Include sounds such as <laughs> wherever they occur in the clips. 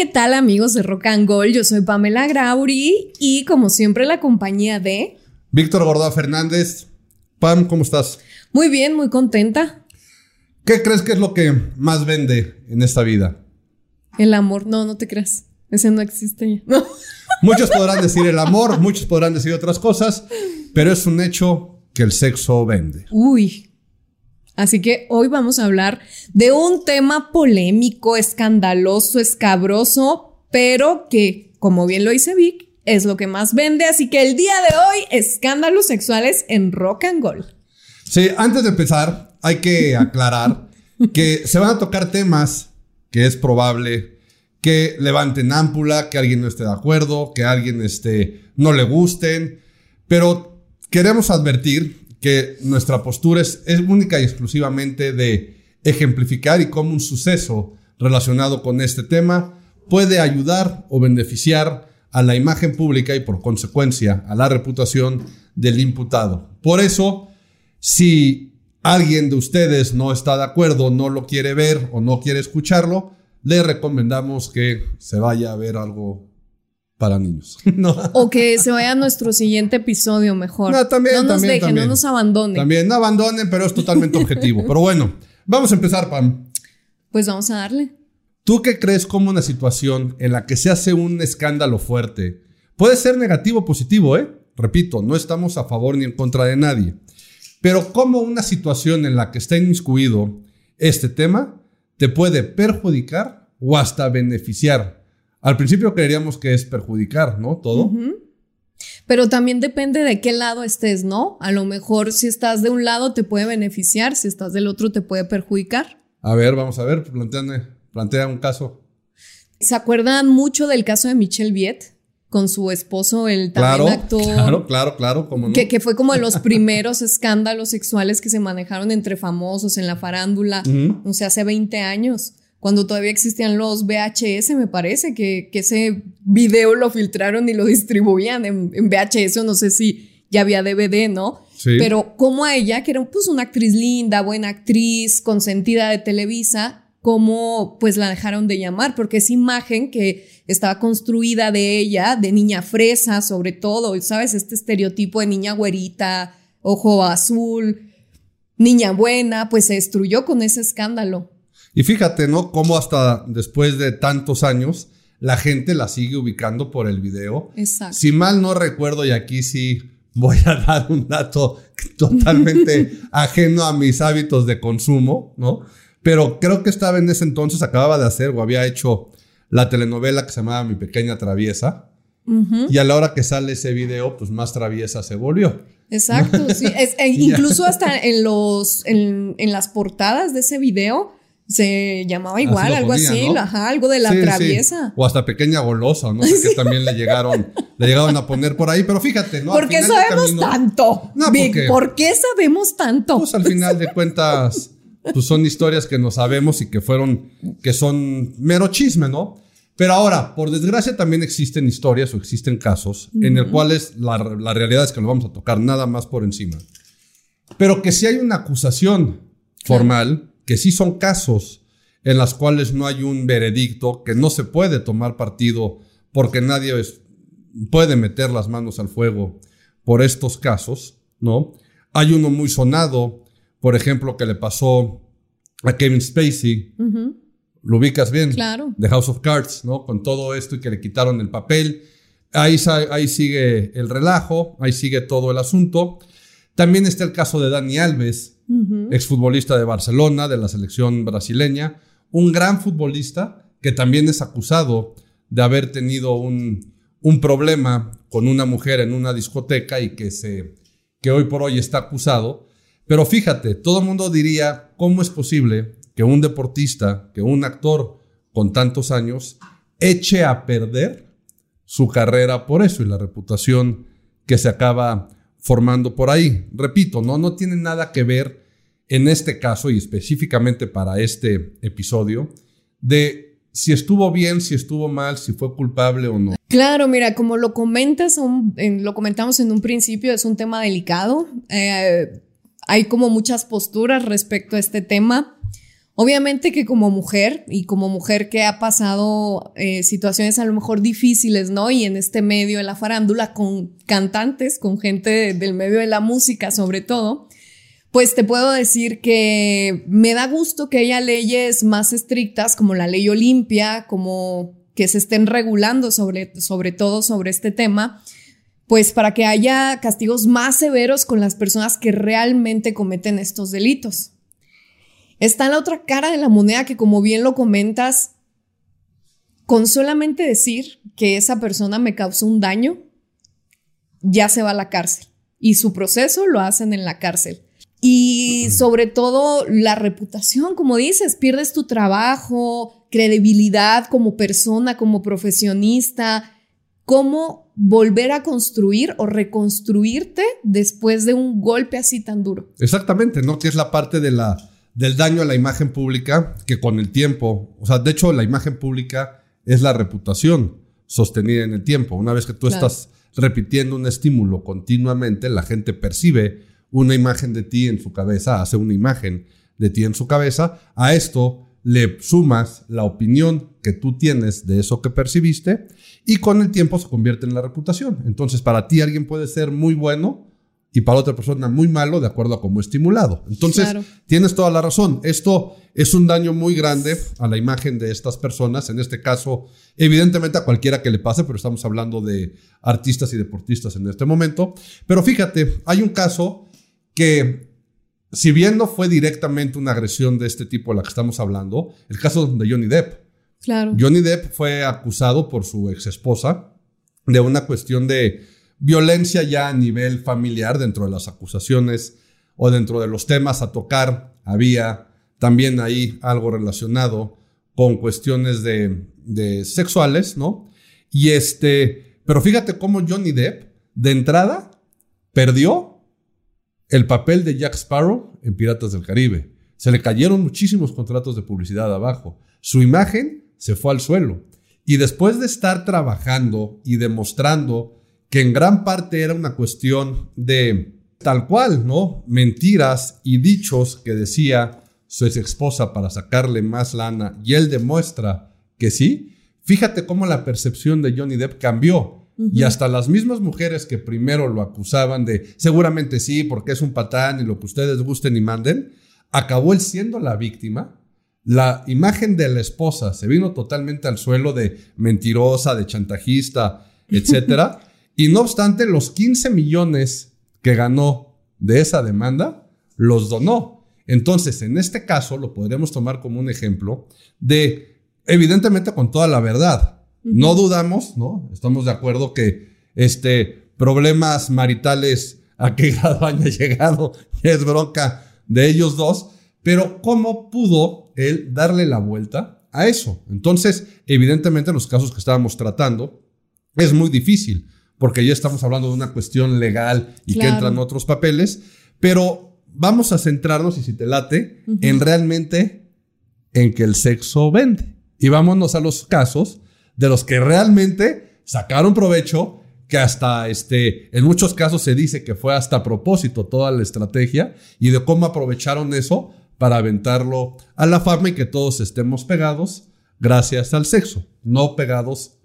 ¿qué tal amigos de Rock and Gold? Yo soy Pamela Grauri y como siempre la compañía de... Víctor Gordoa Fernández. Pam, ¿cómo estás? Muy bien, muy contenta. ¿Qué crees que es lo que más vende en esta vida? El amor. No, no te creas. Ese no existe ya. <laughs> Muchos podrán decir el amor, muchos podrán decir otras cosas, pero es un hecho que el sexo vende. Uy. Así que hoy vamos a hablar de un tema polémico, escandaloso, escabroso, pero que, como bien lo dice Vic, es lo que más vende. Así que el día de hoy, escándalos sexuales en rock and roll. Sí, antes de empezar, hay que <laughs> aclarar que se van a tocar temas que es probable que levanten ámpula, que alguien no esté de acuerdo, que a alguien este, no le gusten, pero queremos advertir que nuestra postura es, única y exclusivamente de ejemplificar y cómo un suceso relacionado con este tema puede ayudar o beneficiar a la imagen pública y por consecuencia a la reputación del imputado. Por eso, si alguien de ustedes no está de acuerdo, no lo quiere ver o no quiere escucharlo, le recomendamos que se vaya a ver algo para niños. <laughs> O que se vaya a nuestro siguiente episodio mejor. No, también, no nos también, dejen, también. no nos abandonen. También no abandonen, pero es totalmente objetivo. Pero bueno, vamos a empezar, Pam. Pues vamos a darle. ¿Tú qué crees como una situación en la que se hace un escándalo fuerte puede ser negativo o positivo, eh? Repito, no estamos a favor ni en contra de nadie. Pero como una situación en la que está inmiscuido este tema te puede perjudicar o hasta beneficiar. Al principio creeríamos que es perjudicar, ¿no? Todo. Pero también depende de qué lado estés, ¿no? A lo mejor si estás de un lado te puede beneficiar, si estás del otro te puede perjudicar. A ver, vamos a ver, planteame- plantea un caso. ¿Se acuerdan mucho del caso de Michelle Viet con su esposo, el también Claro, actor? claro, claro, claro, como no. Que, que fue como de los primeros <laughs> escándalos sexuales que se manejaron entre famosos en la farándula, Ujú. no sé, hace 20 años, cuando todavía existían los VHS, me parece, que, que ese video lo filtraron y lo distribuían en, en VHS, o no sé si ya había DVD, ¿no? Sí. Pero como a ella, que era pues una actriz linda, buena actriz, consentida de Televisa, cómo pues la dejaron de llamar, porque esa imagen que estaba construida de ella, de niña fresa sobre todo, ¿sabes? Este estereotipo de niña güerita, ojo azul, niña buena, pues se destruyó con ese escándalo. Y fíjate, ¿no? Cómo hasta después de tantos años la gente la sigue ubicando por el video. Exacto. Si mal no recuerdo, y aquí sí voy a <laughs> dar un dato totalmente <laughs> ajeno a mis hábitos de consumo, ¿no? Pero creo que estaba en ese entonces, acababa de hacer o había hecho la telenovela que se llamaba Mi Pequeña Traviesa. Y a la hora que sale ese video, pues más traviesa se volvió. Exacto, sí. <laughs> Es- e incluso hasta en los, en, en las portadas de ese video se llamaba igual, algo así, ¿no? ajá, algo de la Sí, sí. traviesa. O hasta pequeña golosa, no sé qué también le llegaron, le llegaron a poner por ahí. Pero fíjate, ¿no? ¿Por qué sabemos camino, tanto? No, Vic, porque- ¿por qué sabemos tanto? Pues al final de cuentas, pues son historias que no sabemos y que fueron, que son mero chisme, ¿no? Pero ahora, por desgracia, también existen historias o existen casos en el cuales la, la realidad es que lo vamos a tocar nada más por encima. Pero que si hay una acusación formal, que sí son casos en las cuales no hay un veredicto, que no se puede tomar partido porque nadie es- puede meter las manos al fuego por estos casos, ¿no? Hay uno muy sonado, por ejemplo, que le pasó a Kevin Spacey, lo ubicas bien, Claro. The House of Cards, ¿no? Con todo esto y que le quitaron el papel. Ahí, ahí sigue el relajo, ahí sigue todo el asunto. También está el caso de Dani Alves, ujú. exfutbolista de Barcelona, de la selección brasileña, un gran futbolista que también es acusado de haber tenido un, un problema con una mujer en una discoteca y que, se, que hoy por hoy está acusado. Pero fíjate, todo el mundo diría, ¿cómo es posible que un deportista, que un actor con tantos años, eche a perder su carrera por eso y la reputación que se acaba formando por ahí? Repito, no, no tiene nada que ver en este caso y específicamente para este episodio de si estuvo bien, si estuvo mal, si fue culpable o no. Claro, mira, como lo comentas, en- lo comentamos en un principio, es un tema delicado. Eh, hay como muchas posturas respecto a este tema. Obviamente que como mujer y como mujer que ha pasado eh, situaciones a lo mejor difíciles, ¿no? Y en este medio de la farándula con cantantes, con gente del medio de la música sobre todo, pues te puedo decir que me da gusto que haya leyes más estrictas como la ley Olimpia, como que se estén regulando sobre, sobre todo sobre este tema, pues para que haya castigos más severos con las personas que realmente cometen estos delitos. Está la otra cara de la moneda que como bien lo comentas, con solamente decir que esa persona me causó un daño, ya se va a la cárcel y su proceso lo hacen en la cárcel. Y sobre todo la reputación, como dices, pierdes tu trabajo, credibilidad como persona, como profesionista, cómo volver a construir o reconstruirte después de un golpe así tan duro. Exactamente, ¿no? Que es la parte de la, del daño a la imagen pública que con el tiempo, o sea, de hecho la imagen pública es la reputación sostenida en el tiempo. Una vez que tú estás repitiendo un estímulo continuamente, la gente percibe una imagen de ti en su cabeza, hace una imagen de ti en su cabeza, a esto le sumas la opinión que tú tienes de eso que percibiste y con el tiempo se convierte en la reputación. Entonces, para ti alguien puede ser muy bueno y para otra persona muy malo de acuerdo a cómo estimulado. Entonces, tienes toda la razón. Esto es un daño muy grande a la imagen de estas personas. En este caso, evidentemente a cualquiera que le pase, pero estamos hablando de artistas y deportistas en este momento. Pero fíjate, hay un caso que si bien no fue directamente una agresión de este tipo de la que estamos hablando, el caso de Johnny Depp. Claro. Johnny Depp fue acusado por su ex esposa de una cuestión de violencia ya a nivel familiar dentro de las acusaciones o dentro de los temas a tocar. Había también ahí algo relacionado con cuestiones de, de sexuales, ¿no? Y este, pero fíjate cómo Johnny Depp de entrada perdió el papel de Jack Sparrow en Piratas del Caribe. Se le cayeron muchísimos contratos de publicidad abajo. Su imagen se fue al suelo. Y después de estar trabajando y demostrando que en gran parte era una cuestión de tal cual, ¿no? Mentiras y dichos que decía su ex esposa para sacarle más lana y él demuestra que sí. Fíjate cómo la percepción de Johnny Depp cambió. Y hasta las mismas mujeres que primero lo acusaban de seguramente sí, porque es un patán y lo que ustedes gusten y manden, acabó él siendo la víctima. La imagen de la esposa se vino totalmente al suelo de mentirosa, de chantajista, <laughs> etcétera. y no obstante, los 15 millones que ganó de esa demanda los donó. Entonces, en este caso, lo podríamos tomar como un ejemplo de, evidentemente, con toda la verdad no dudamos, ¿no? Estamos de acuerdo que este problemas maritales a qué <laughs> grado haya llegado es bronca de ellos dos, pero ¿cómo pudo él darle la vuelta a eso? Entonces, evidentemente, los casos que estábamos tratando es muy difícil, porque ya estamos hablando de una cuestión legal y que entran otros papeles, pero vamos a centrarnos, y si te late, en realmente en que el sexo vende. Y vámonos a los casos de los que realmente sacaron provecho, que hasta este, en muchos casos se dice que fue hasta a propósito toda la estrategia y de cómo aprovecharon eso para aventarlo a la fama y que todos estemos pegados gracias al sexo, no pegados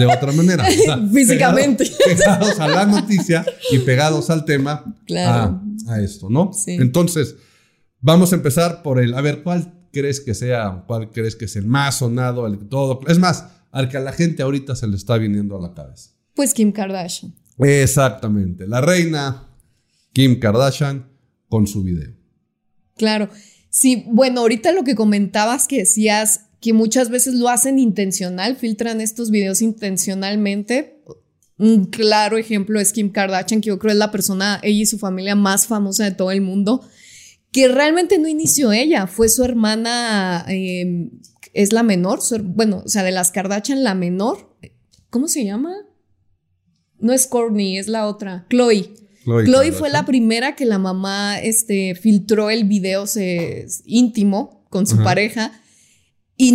de otra manera. <laughs> Físicamente. Pegados, a la noticia y pegados al tema a, a, esto, ¿no? Entonces, vamos a empezar por el, a ver, ¿cuál crees que sea, cuál crees que es el más sonado, el todo? Es más, al que a la gente ahorita se le está viniendo a la cabeza? Pues Kim Kardashian. Exactamente, la reina Kim Kardashian con su video. Claro, sí, bueno, ahorita lo que comentabas que decías que muchas veces lo hacen intencional, filtran estos videos intencionalmente. Un claro ejemplo es Kim Kardashian, que yo creo es la persona, ella y su familia más famosa de todo el mundo, que realmente no inició ella, fue su hermana eh, es la menor, bueno, o sea, de las Kardashian, la menor. ¿Cómo se llama? No es Courtney, es la otra, Chloe. Chloe, fue la primera que la mamá este, filtró el video íntimo con su pareja. Y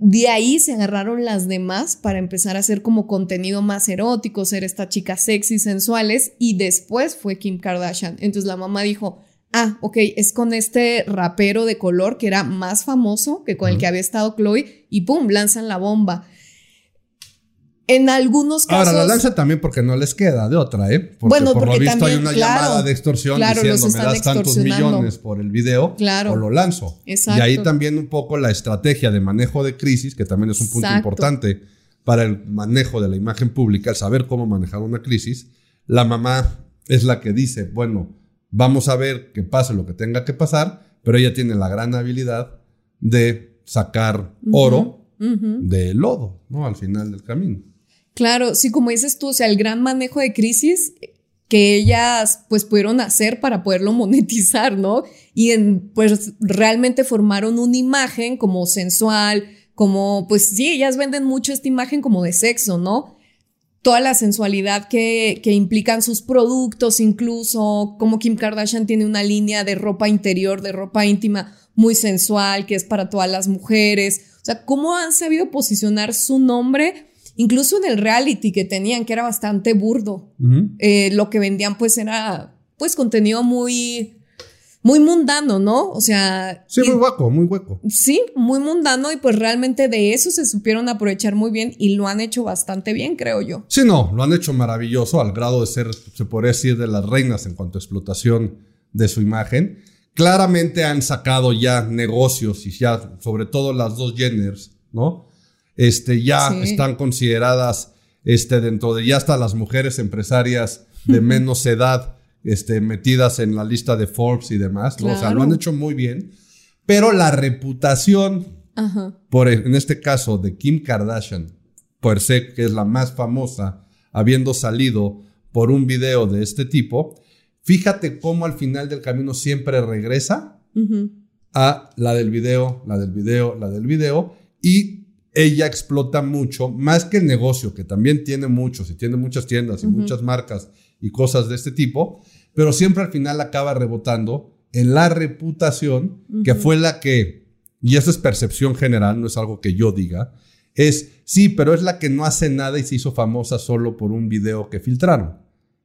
de ahí se agarraron las demás para empezar a hacer como contenido más erótico, ser esta chica sexy, sensuales. Y después fue Kim Kardashian. Entonces la mamá dijo, Ah, ok, es con este rapero de color que era más famoso que con el que había estado Chloe y pum, lanzan la bomba. En algunos casos. Ahora, la lanza también porque no les queda de otra, ¿eh? Porque bueno, por lo visto hay una llamada de extorsión diciendo me das tantos millones por el video o lo lanzo. Exacto. Y ahí también un poco la estrategia de manejo de crisis, que también es un punto importante para el manejo de la imagen pública, el saber cómo manejar una crisis. La mamá es la que dice, bueno, vamos a ver que pase lo que tenga que pasar, pero ella tiene la gran habilidad de sacar oro de lodo, ¿no? Al final del camino. Claro, sí, como dices tú, o sea, el gran manejo de crisis que ellas pues pudieron hacer para poderlo <laughs> monetizar, ¿no? Y en, pues realmente formaron una imagen como sensual, como pues sí, ellas venden mucho esta imagen como de sexo, ¿no? Toda la sensualidad que, que implican sus productos, incluso como Kim Kardashian tiene una línea de ropa interior, de ropa íntima muy sensual, que es para todas las mujeres. O sea, cómo han sabido posicionar su nombre incluso en el reality que tenían, que era bastante burdo. Eh, lo que vendían pues era pues contenido muy, muy mundano, ¿no? O sea... Sí, muy hueco, muy hueco. Sí, muy mundano y pues realmente de eso se supieron aprovechar muy bien y lo han hecho bastante bien, creo yo. Sí, no, lo han hecho maravilloso al grado de ser, se podría decir, de las reinas en cuanto a explotación de su imagen. Claramente han sacado ya negocios y ya, sobre todo las dos Jenners, ¿no? este, ya están consideradas este, dentro de ya hasta las mujeres empresarias de <laughs> menos edad este, metidas en la lista de Forbes y demás. O sea, lo han hecho muy bien. Pero la reputación, Por, en este caso de Kim Kardashian, por ser que es la más famosa, habiendo salido por un video de este tipo, fíjate cómo al final del camino siempre regresa a la del video, la del video, la del video, y ella explota mucho, más que el negocio, que también tiene muchos y tiene muchas tiendas y muchas marcas y cosas de este tipo, pero siempre al final acaba rebotando en la reputación, que fue la que, y esa es percepción general, no es algo que yo diga, es, sí, pero es la que no hace nada y se hizo famosa solo por un video que filtraron.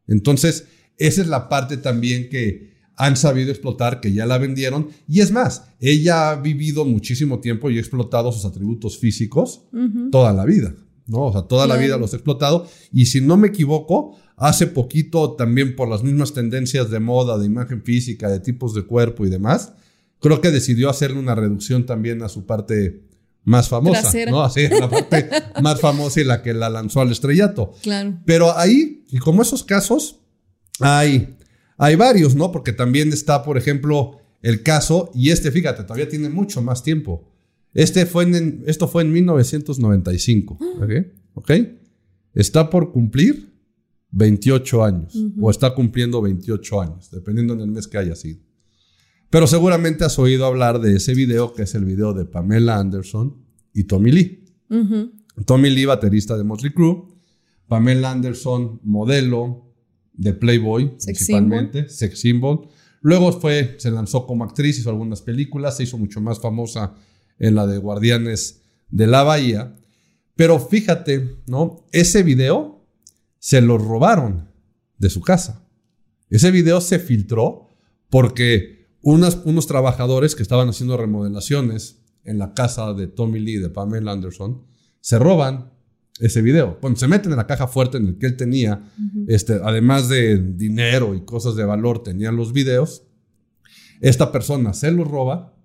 Entonces, esa es la parte también que han sabido explotar, que ya la vendieron. Y es más, ella ha vivido muchísimo tiempo y ha explotado sus atributos físicos toda la vida, ¿no? O sea, toda la vida los ha explotado. Y si no me equivoco, hace poquito también por las mismas tendencias de moda, de imagen física, de tipos de cuerpo y demás, creo que decidió hacerle una reducción también a su parte más famosa, ¿no? Así, la parte <laughs> más famosa y la que la lanzó al estrellato. Claro. Pero ahí, y como esos casos, hay hay varios, ¿no? Porque también está, por ejemplo, el caso, y este, fíjate, todavía tiene mucho más tiempo. Este fue en, esto fue en 1995, ¿ok? ¿ok? Está por cumplir 28 años, o está cumpliendo 28 años, dependiendo del mes que haya sido. Pero seguramente has oído hablar de ese video, que es el video de Pamela Anderson y Tommy Lee. Tommy Lee, baterista de Motley Crue. Pamela Anderson, modelo, de Playboy, principalmente, sex symbol. Luego fue, se lanzó como actriz, hizo algunas películas, se hizo mucho más famosa en la de Guardianes de la Bahía. Pero fíjate, ¿no? Ese video se lo robaron de su casa. Ese video se filtró porque unos trabajadores que estaban haciendo remodelaciones en la casa de Tommy Lee, de Pamela Anderson, se roban ese video. Cuando se meten en la caja fuerte en el que él tenía, este, además de dinero y cosas de valor, tenía los videos. Esta persona se los roba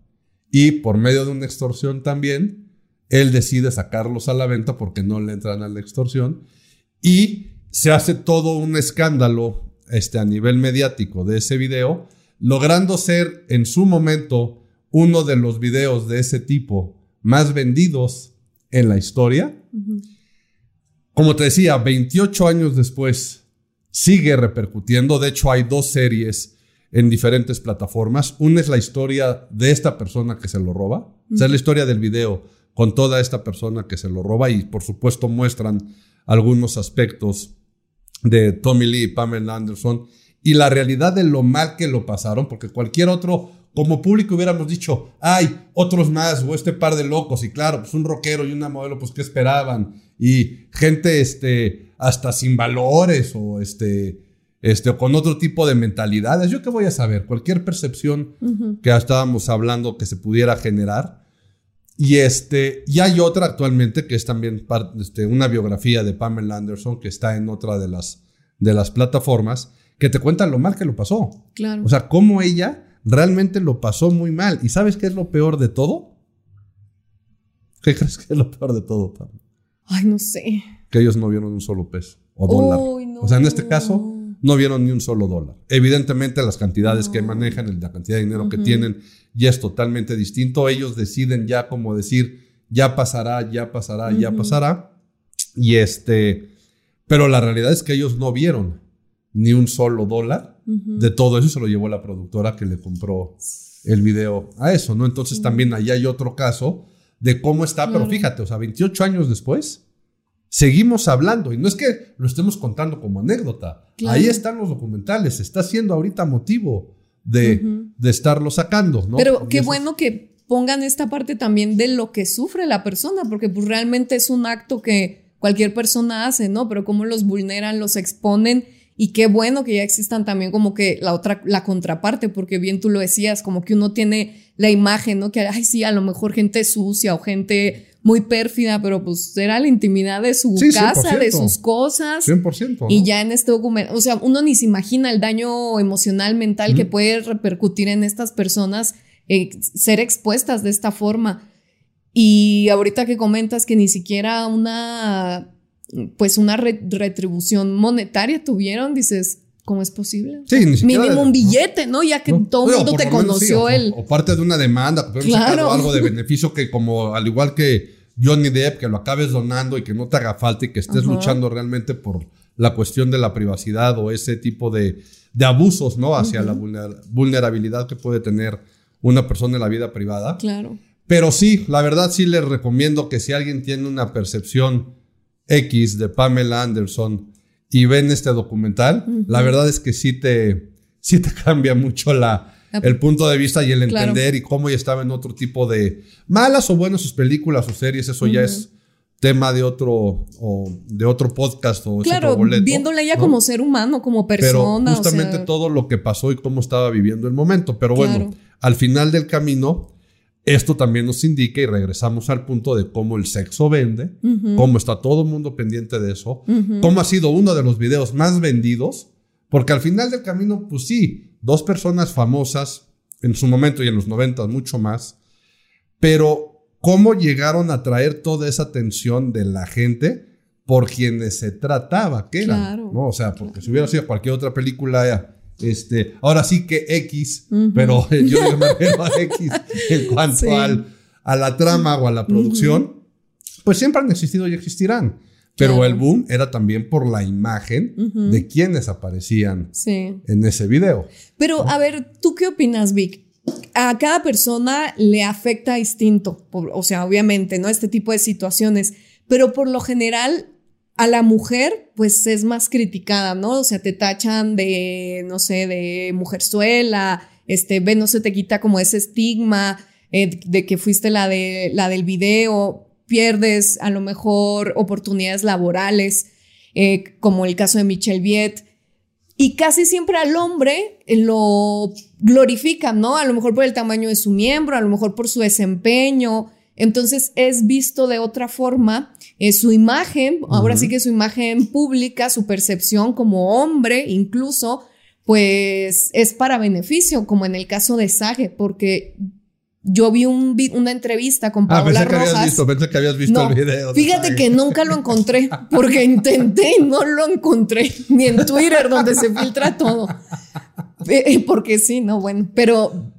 y por medio de una extorsión también, él decide sacarlos a la venta porque no le entran a la extorsión y se hace todo un escándalo este, a nivel mediático de ese video, logrando ser en su momento uno de los videos de ese tipo más vendidos en la historia. Como te decía, 28 años después sigue repercutiendo. De hecho, hay dos series en diferentes plataformas. Una es la historia de esta persona que se lo roba. O sea, es la historia del video con toda esta persona que se lo roba y por supuesto muestran algunos aspectos de Tommy Lee y Pamela Anderson y la realidad de lo mal que lo pasaron, porque cualquier otro, como público hubiéramos dicho, hay otros más o este par de locos y claro, pues un rockero y una modelo, pues ¿qué esperaban? y gente este, hasta sin valores o este, este, o con otro tipo de mentalidades. ¿Yo qué voy a saber? Cualquier percepción que estábamos hablando que se pudiera generar. Y, este, y hay otra actualmente que es también este, una biografía de Pamela Anderson que está en otra de las, de las plataformas que te cuenta lo mal que lo pasó. Claro. O sea, cómo ella realmente lo pasó muy mal. ¿Y sabes qué es lo peor de todo? ¿Qué crees que es lo peor de todo, Pam? Ay, no sé. Que ellos no vieron un solo peso o dólar. O sea, en este caso, no vieron ni un solo dólar. Evidentemente, las cantidades que manejan, la cantidad de dinero que tienen, ya es totalmente distinto. Ellos deciden ya como decir, ya pasará, ya pasará, ya pasará. Y este, pero la realidad es que ellos no vieron ni un solo dólar de todo eso. Se lo llevó la productora que le compró el video a eso, ¿no? Entonces también ahí hay otro caso de cómo está, pero fíjate, o sea, 28 años después, seguimos hablando y no es que lo estemos contando como anécdota. Ahí están los documentales, está siendo ahorita motivo de, de estarlo sacando, ¿no? Pero qué bueno que pongan esta parte también de lo que sufre la persona, porque pues realmente es un acto que cualquier persona hace, ¿no? Pero cómo los vulneran, los exponen y qué bueno que ya existan también como que la otra, la contraparte, porque bien tú lo decías, como que uno tiene la imagen, ¿no? Que, ay, sí, a lo mejor gente sucia o gente muy pérfida, pero pues era la intimidad de su casa, de sus cosas. 100%. Y ya en este documento, o sea, uno ni se imagina el daño emocional, mental que puede repercutir en estas personas, eh, ser expuestas de esta forma. Y ahorita que comentas que ni siquiera una pues una retribución monetaria tuvieron, dices, ¿cómo es posible? Sí, ni siquiera Mínimo un billete, ¿no? Ya que todo el mundo te conoció el... O, parte de una demanda, claro. algo de beneficio que como al igual que Johnny Depp, que lo acabes donando y que no te haga falta y que estés luchando realmente por la cuestión de la privacidad o ese tipo de, de abusos, ¿no? Hacia la vulnerabilidad que puede tener una persona en la vida privada. Claro. Pero sí, la verdad sí les recomiendo que si alguien tiene una percepción X de Pamela Anderson y ven este documental, la verdad es que sí te, sí te <laughs> cambia mucho la, el punto de vista y el entender y cómo ella estaba en otro tipo de malas o buenas sus películas o series, eso ya es tema de otro o de otro podcast o claro, viéndola ella como ser humano, como persona. Pero justamente todo lo que pasó y cómo estaba viviendo el momento. Pero bueno, al final del camino, esto también nos indica, y regresamos al punto de cómo el sexo vende, cómo está todo el mundo pendiente de eso, cómo ha sido uno de los videos más vendidos, porque al final del camino, pues sí, dos personas famosas, en su momento y en los 90 mucho más, pero cómo llegaron a traer toda esa atención de la gente por quienes se trataba, que era, ¿no? O sea, porque si hubiera sido cualquier otra película este, ahora sí que X, pero <laughs> yo me refiero a X en cuanto al, a la trama o a la producción, pues siempre han existido y existirán. Pero el boom era también por la imagen de quienes aparecían en ese video. Pero a ver, ¿tú qué opinas, Vic? A cada persona le afecta distinto, o sea, obviamente, ¿no? Este tipo de situaciones, pero por lo general a la mujer, pues es más criticada, ¿no? O sea, te tachan de, no sé, de mujerzuela, este, ve, no se te quita como ese estigma eh, de que fuiste la, de, la del video, pierdes a lo mejor oportunidades laborales, eh, como el caso de Michelle Viet. Y casi siempre al hombre lo glorifican, ¿no? A lo mejor por el tamaño de su miembro, a lo mejor por su desempeño. Entonces es visto de otra forma su imagen, ahora sí que su imagen pública, su percepción como hombre incluso, pues es para beneficio, como en el caso de Sage, porque yo vi un, una entrevista con ah, Paola ah, pensé que Habías visto, pensé que habías visto el video. Fíjate que nunca lo encontré, porque intenté y no lo encontré, ni en Twitter donde se filtra todo. Eh, porque sí, no, bueno, pero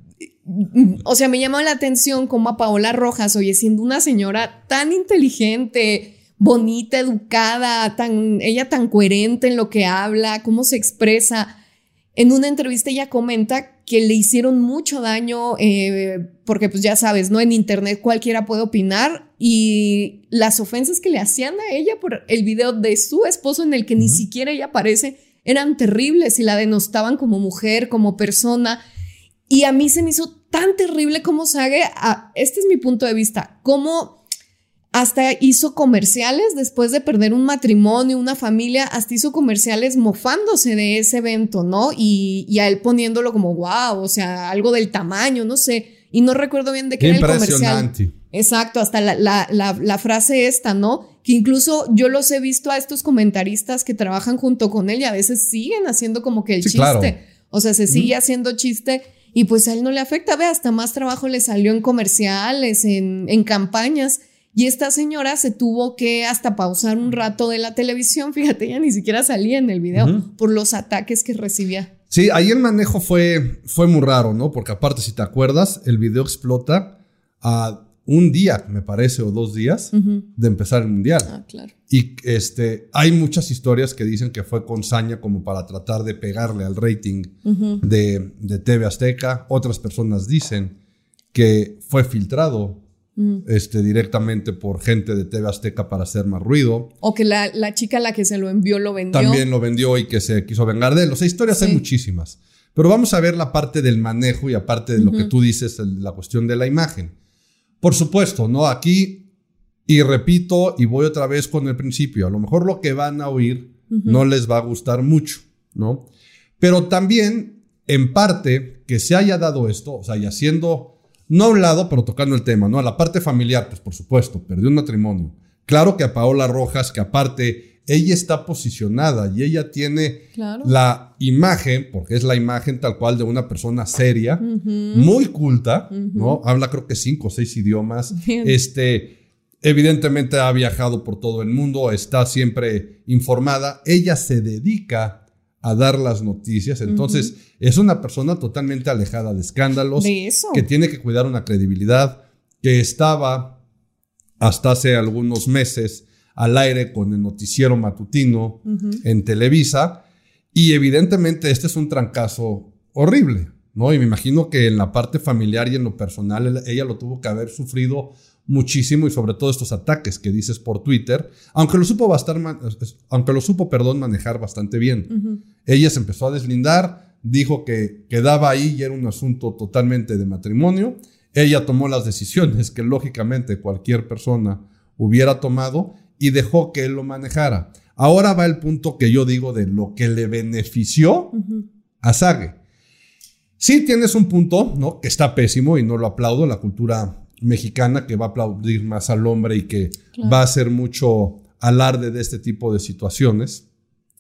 o sea, me llamó la atención como a Paola Rojas, oye, siendo una señora tan inteligente, bonita, educada, tan, ella tan coherente en lo que habla, cómo se expresa. En una entrevista ella comenta que le hicieron mucho daño, eh, porque pues ya sabes, ¿no? En internet cualquiera puede opinar y las ofensas que le hacían a ella por el video de su esposo en el que ni siquiera ella aparece eran terribles y la denostaban como mujer, como persona. Y a mí se me hizo tan terrible como Sage, este es mi punto de vista, cómo hasta hizo comerciales después de perder un matrimonio, una familia, hasta hizo comerciales mofándose de ese evento, ¿no? Y, y a él poniéndolo como, wow, o sea, algo del tamaño, no sé. Y no recuerdo bien de qué, era el comercial. Exacto, hasta la, la, la, la, frase esta, ¿no? Que incluso yo los he visto a estos comentaristas que trabajan junto con él y a veces siguen haciendo como que el chiste. O sea, se sigue haciendo chiste y pues a él no le afecta. Ve, hasta más trabajo le salió en comerciales, en, en campañas. Y esta señora se tuvo que hasta pausar un rato de la televisión, <laughs> fíjate, ya ni siquiera salía en el video por los ataques que recibía. Sí, ahí el manejo fue, fue muy raro, ¿no? Porque aparte, si te acuerdas, el video explota a un día, me parece, o dos días de empezar el mundial. Ah, claro. Y este, hay muchas historias que dicen que fue con saña como para tratar de pegarle al rating de, de TV Azteca. Otras personas dicen que fue filtrado Mm. Este, directamente por gente de TV Azteca para hacer más ruido. O que la, la, chica a la que se lo envió lo vendió. También lo vendió y que se quiso vengar de él. O sea, historias hay muchísimas. Pero vamos a ver la parte del manejo y aparte de lo que tú dices, la cuestión de la imagen. Por supuesto, ¿no? Aquí, y repito, y voy otra vez con el principio, a lo mejor lo que van a oír no les va a gustar mucho, ¿no? Pero también, en parte, que se haya dado esto, o sea, y haciendo no a un lado, pero tocando el tema, ¿no? A la parte familiar, pues por supuesto, perdió un matrimonio. Claro que a Paola Rojas, que aparte ella está posicionada y ella tiene la imagen, porque es la imagen tal cual de una persona seria, muy culta, ¿no? Habla creo que cinco o seis idiomas. Este, evidentemente ha viajado por todo el mundo, está siempre informada. Ella se dedica a dar las noticias. Entonces, es una persona totalmente alejada de escándalos, que tiene que cuidar una credibilidad, que estaba hasta hace algunos meses al aire con el noticiero matutino en Televisa. Y evidentemente este es un trancazo horrible, ¿no? Y me imagino que en la parte familiar y en lo personal ella lo tuvo que haber sufrido muchísimo y sobre todo estos ataques que dices por Twitter, aunque lo supo bastar, aunque lo supo, perdón, manejar bastante bien. Ella se empezó a deslindar, dijo que quedaba ahí y era un asunto totalmente de matrimonio. Ella tomó las decisiones que lógicamente cualquier persona hubiera tomado y dejó que él lo manejara. Ahora va el punto que yo digo de lo que le benefició a Sage. Sí tienes un punto, ¿no? Que está pésimo y no lo aplaudo, la cultura mexicana que va a aplaudir más al hombre y que va a hacer mucho alarde de este tipo de situaciones,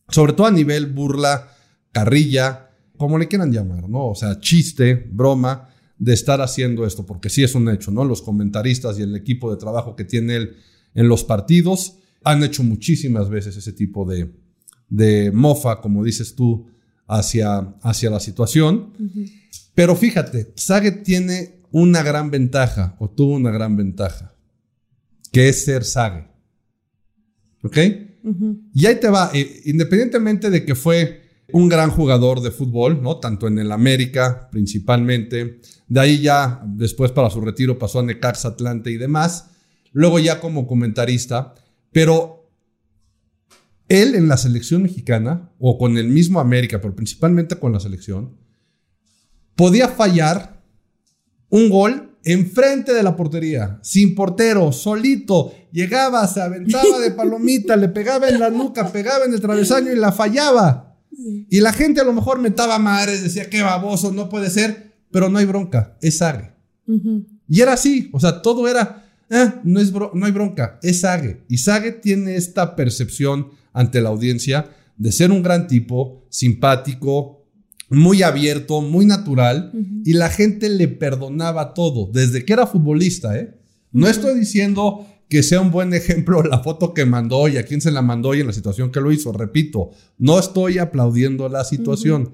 sobre todo a nivel burla, carrilla, como le quieran llamar, ¿no? O sea, chiste, broma de estar haciendo esto, porque sí es un hecho, ¿no? Los comentaristas y el equipo de trabajo que tiene él en los partidos han hecho muchísimas veces ese tipo de, de mofa, como dices tú, hacia, hacia la situación. Pero fíjate, Sage tiene una gran ventaja, o tuvo una gran ventaja, que es ser Sage. ¿Ok? Y ahí te va, eh, independientemente de que fue un gran jugador de fútbol, ¿no? Tanto en el América principalmente, de ahí ya después para su retiro pasó a Necaxa, Atlante y demás, luego ya como comentarista, pero él en la selección mexicana, o con el mismo América, pero principalmente con la selección, podía fallar un gol enfrente de la portería, sin portero, solito. Llegaba, se aventaba de palomita, le pegaba en la nuca, pegaba en el travesaño y la fallaba. Y la gente a lo mejor metaba madres, decía, qué baboso, no puede ser, pero no hay bronca, es Sage. Y era así, o sea, todo era, ah, no, es no hay bronca, es Sage. Y Sage tiene esta percepción ante la audiencia de ser un gran tipo, simpático, muy abierto, muy natural, y la gente le perdonaba todo, desde que era futbolista, ¿eh? No estoy diciendo que sea un buen ejemplo la foto que mandó y a quién se la mandó y en la situación que lo hizo, repito, no estoy aplaudiendo la situación.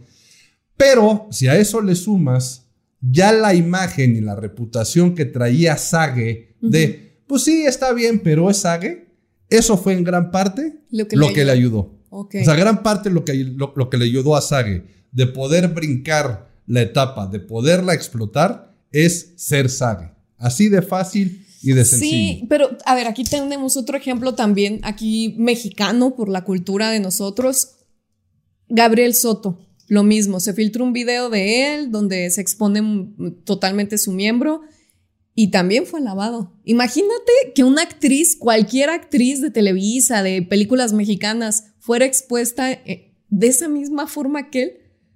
Pero si a eso le sumas ya la imagen y la reputación que traía Sage de, pues sí, está bien, pero es Sage, eso fue en gran parte lo que, le, ayudó. O sea, gran parte lo que, lo que le ayudó a Sage de poder brincar la etapa, de poderla explotar, es ser Sage. Así de fácil y de sencillo. Sí, pero a ver, aquí tenemos otro ejemplo también, aquí mexicano por la cultura de nosotros. Gabriel Soto, lo mismo, se filtra un video de él donde se expone totalmente su miembro y también fue alabado. Imagínate que una actriz, cualquier actriz de Televisa, de películas mexicanas, fuera expuesta eh, de esa misma forma que él.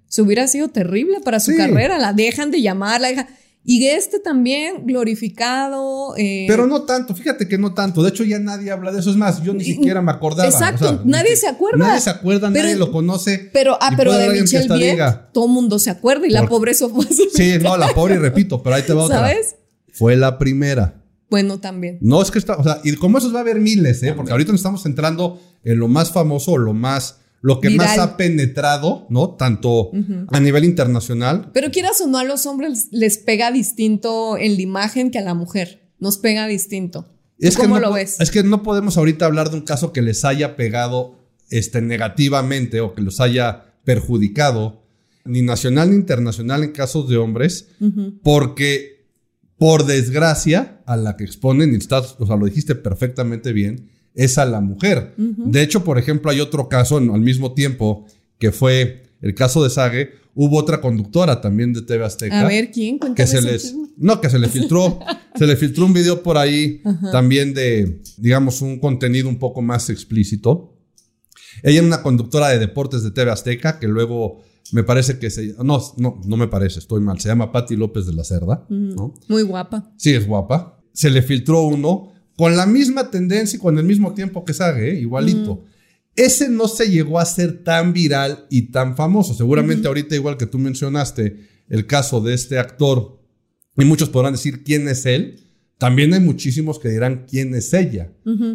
Se hubiera sido terrible para su carrera. La dejan de llamar, la dejan. Y este también glorificado. Eh, Pero no tanto, fíjate que no tanto. De hecho, ya nadie habla de eso. Es más, yo ni siquiera me acordaba. Exacto, nadie se acuerda. Nadie se acuerda, nadie lo conoce. Pero, ah, pero de Michelle Viet, todo mundo se acuerda y la pobre fue Sí, no, la pobre, y repito, pero ahí te va otra. ¿Sabes? Fue la primera. Bueno, también. No, es que está, o sea, y como esos va a haber miles, ¿eh? Porque ahorita nos estamos entrando en lo más famoso, lo más, lo que más ha penetrado, ¿no? Tanto a nivel internacional. Pero quieras o no, a los hombres les pega distinto en la imagen que a la mujer. Nos pega distinto. Es ¿Cómo lo ves? Es que no podemos ahorita hablar de un caso que les haya pegado este, negativamente o que los haya perjudicado, ni nacional ni internacional en casos de hombres, porque por desgracia, a la que exponen, y estás, o sea, lo dijiste perfectamente bien, es a la mujer. De hecho, por ejemplo, hay otro caso al mismo tiempo que fue el caso de Sage. Hubo otra conductora también de TV Azteca. A ver, ¿quién? Que se les, no, que se le filtró, <laughs> se le filtró un video por ahí también de, digamos, un contenido un poco más explícito. Ella es una conductora de deportes de TV Azteca que luego me parece que se. No, no, no me parece, estoy mal. Se llama Patti López de la Cerda. ¿no? Muy guapa. Sí, es guapa. Se le filtró uno con la misma tendencia y con el mismo tiempo que Sage, ¿eh? igualito. Ese no se llegó a ser tan viral y tan famoso. Seguramente ahorita, igual que tú mencionaste, el caso de este actor, y muchos podrán decir quién es él. También hay muchísimos que dirán quién es ella.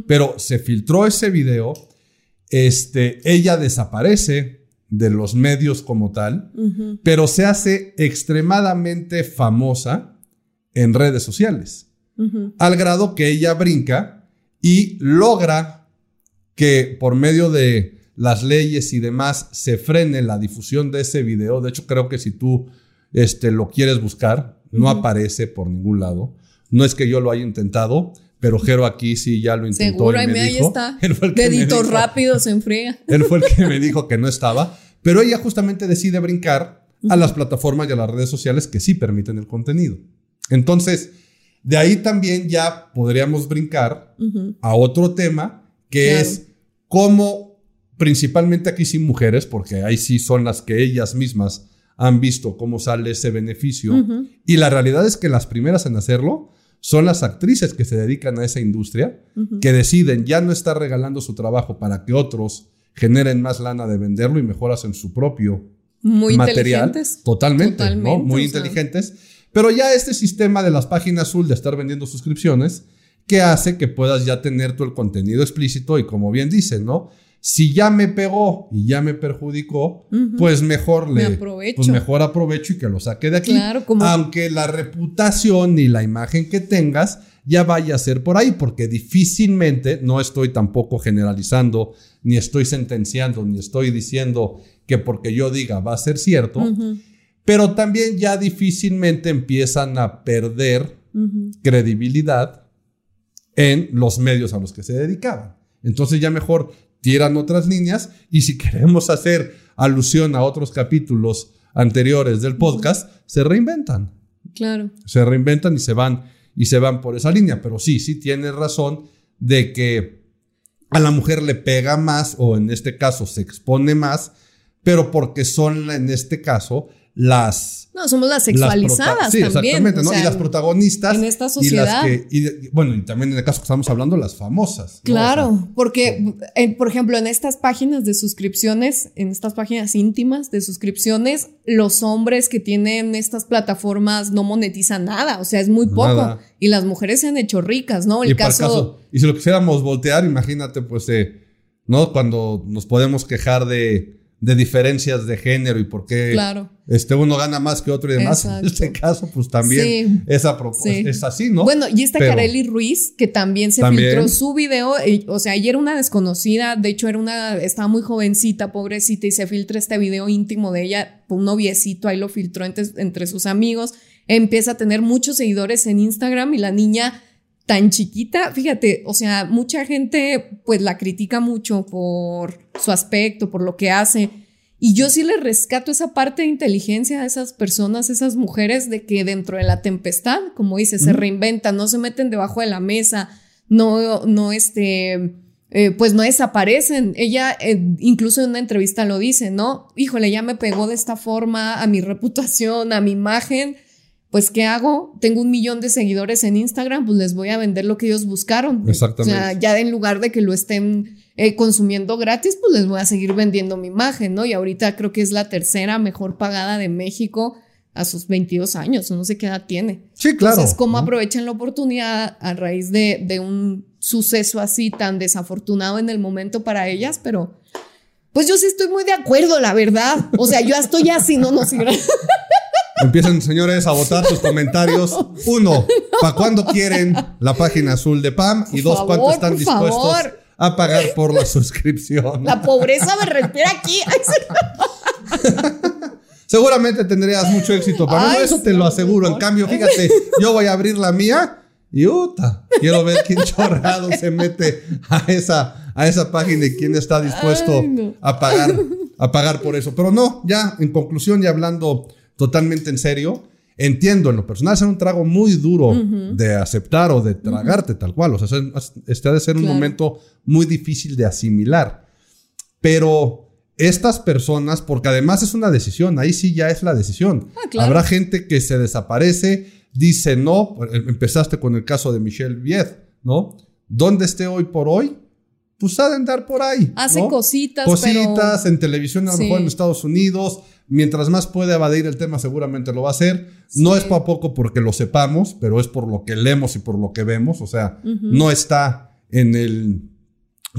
Pero se filtró ese video. Este, ella desaparece de los medios como tal, pero se hace extremadamente famosa en redes sociales, al grado que ella brinca y logra que por medio de las leyes y demás se frene la difusión de ese video. De hecho, creo que si tú este, lo quieres buscar, no aparece por ningún lado. No es que yo lo haya intentado, pero Jero aquí sí ya lo intentó. Seguro, y me ahí está. <laughs> Dedito rápido se enfría. <laughs> Él fue el que me dijo que no estaba. Pero ella justamente decide brincar a las plataformas y a las redes sociales que sí permiten el contenido. Entonces, de ahí también ya podríamos brincar a otro tema que es cómo, principalmente aquí sin mujeres, porque ahí sí son las que ellas mismas han visto cómo sale ese beneficio. Y la realidad es que las primeras en hacerlo son las actrices que se dedican a esa industria, que deciden ya no estar regalando su trabajo para que otros generen más lana de venderlo y mejoras en su propio Muy material. Totalmente, ¿no? Muy inteligentes. Pero ya este sistema de las páginas azul de estar vendiendo suscripciones, que hace que puedas ya tener todo el contenido explícito y como bien dicen, ¿no? Si ya me pegó y ya me perjudicó, pues mejor le aprovecho. Pues mejor aprovecho y que lo saque de aquí. Aunque la reputación y la imagen que tengas ya vaya a ser por ahí, porque difícilmente, no estoy tampoco generalizando, ni estoy sentenciando, ni estoy diciendo que porque yo diga va a ser cierto, pero también ya difícilmente empiezan a perder credibilidad en los medios a los que se dedicaban. Entonces ya mejor tiran otras líneas y si <laughs> queremos hacer alusión a otros capítulos anteriores del podcast, se reinventan. Claro. Se reinventan y se van y se van por esa línea, pero sí, sí tienes razón de que a la mujer le pega más o en este caso se expone más, pero porque son en este caso las no, somos las sexualizadas sí, Exactamente, ¿no? y las protagonistas. En esta sociedad. Y las que, bueno, y también en el caso que estamos hablando, las famosas. Claro, porque, por ejemplo, en estas páginas de suscripciones, en estas páginas íntimas de suscripciones, los hombres que tienen estas plataformas no monetizan nada, o sea, es muy poco. Y las mujeres se han hecho ricas, ¿no? El y caso, Y si lo quisiéramos voltear, imagínate, pues, eh, ¿no? Cuando nos podemos quejar de de diferencias de género y por qué este, uno gana más que otro y demás. En este caso, pues también esa es así, ¿no? Bueno, y esta Kareli Ruiz, que también se filtró su video, o sea, ella era una desconocida, de hecho era una, estaba muy jovencita, pobrecita, y se filtra este video íntimo de ella, un noviecito, ahí lo filtró entre, entre sus amigos, empieza a tener muchos seguidores en Instagram y la niña tan chiquita, fíjate, o sea, mucha gente pues la critica mucho por su aspecto, por lo que hace. Y yo sí le rescato esa parte de inteligencia a esas personas, esas mujeres, de que dentro de la tempestad, como dice, se reinventan, no se meten debajo de la mesa, no, no, este, eh, pues no desaparecen. Ella eh, incluso en una entrevista lo dice, ¿no? Híjole, ya me pegó de esta forma a mi <laughs> reputación, a mi imagen. Pues, ¿qué hago? Tengo un millón de seguidores en Instagram, pues les voy a vender lo que ellos buscaron. Exactamente. O sea, ya en lugar de que lo estén eh, consumiendo gratis, pues les voy a seguir vendiendo mi imagen, ¿no? Y ahorita creo que es la tercera mejor pagada de México a sus 22 años, no sé qué edad tiene. Sí, claro. Entonces, ¿cómo aprovechan la oportunidad a raíz de, de un suceso así tan desafortunado en el momento para ellas? Pero, pues yo sí estoy muy de acuerdo, la verdad. O sea, yo estoy así, no, no, sí. <laughs> Empiecen, señores, a votar sus comentarios. Uno, ¿para cuándo quieren la página azul de PAM? Y dos, ¿cuánto están dispuestos a pagar por la suscripción? La pobreza me respira aquí. <laughs> Seguramente tendrías mucho éxito, para eso te lo aseguro. En cambio, fíjate, yo voy a abrir la mía y uta, quiero ver quién chorrado se mete a esa, a esa página y quién está dispuesto a pagar, a pagar por eso. Pero no, ya en conclusión y hablando totalmente en serio, entiendo en lo personal es un trago muy duro de aceptar o de tragarte tal cual. O sea, este ha de ser un momento muy difícil de asimilar. Pero estas personas, porque además es una decisión, ahí sí ya es la decisión. Ah, Habrá gente que se desaparece, dice no, empezaste con el caso de Michelle Viet, ¿no? ¿Dónde esté hoy por hoy? Pues ha de andar por ahí. Hace cositas. Cositas en televisión, a lo mejor en Estados Unidos. Mientras más puede evadir el tema, seguramente lo va a hacer. No es para poco porque lo sepamos, pero es por lo que leemos y por lo que vemos. O sea, no está en el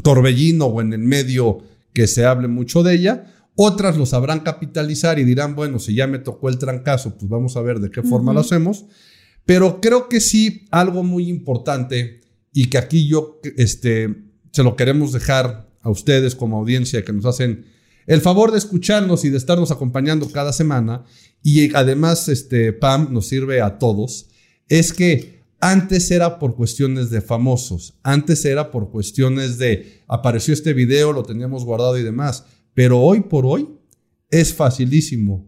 torbellino o en el medio que se hable mucho de ella. Otras lo sabrán capitalizar y dirán, bueno, si ya me tocó el trancazo, pues vamos a ver de qué forma lo hacemos. Pero creo que sí, algo muy importante y que aquí yo este, se lo queremos dejar a ustedes como audiencia que nos hacen el favor de escucharnos y de estarnos acompañando cada semana y además este Pam nos sirve a todos es que antes era por cuestiones de famosos, antes era por cuestiones de apareció este video, lo teníamos guardado y demás, pero hoy por hoy es facilísimo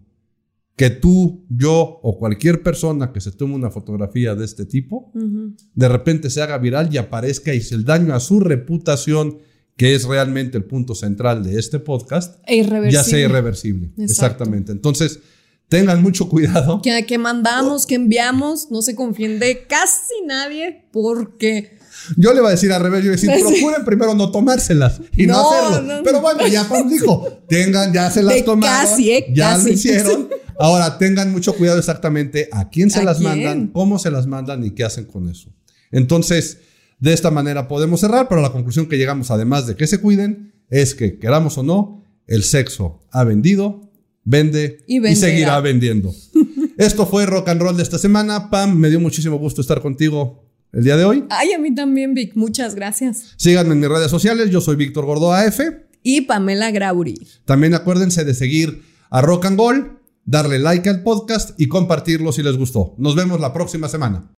que tú, yo o cualquier persona que se tome una fotografía de este tipo, de repente se haga viral y aparezca y se el daño a su reputación, que es realmente el punto central de este podcast, e ya sea irreversible. Exactamente. Entonces, Tengan mucho cuidado. Que, que mandamos, que enviamos, no se confíen de casi nadie porque... Yo le voy a decir al revés, yo voy a decir, <laughs> procuren primero no tomárselas y no, hacerlo. Pero bueno, ya Pam dijo, tengan, ya se las tomaron, casi, eh, ya lo hicieron. <laughs> Ahora tengan mucho cuidado exactamente a quién se las mandan, cómo se las mandan y qué hacen con eso. Entonces, de esta manera podemos cerrar, pero la conclusión que llegamos, además de que se cuiden, es que queramos o no, el sexo ha vendido, vende y, seguirá vendiendo. <laughs> Esto fue Rock and Roll de esta semana. Pam, me dio muchísimo gusto estar contigo el día de hoy. Ay, a mí también, Vic. Muchas gracias. Síganme en mis redes sociales. Yo soy Víctor Gordo AF. Y Pamela Grauri. También acuérdense de seguir a Rock and Roll, darle like al podcast y compartirlo si les gustó. Nos vemos la próxima semana.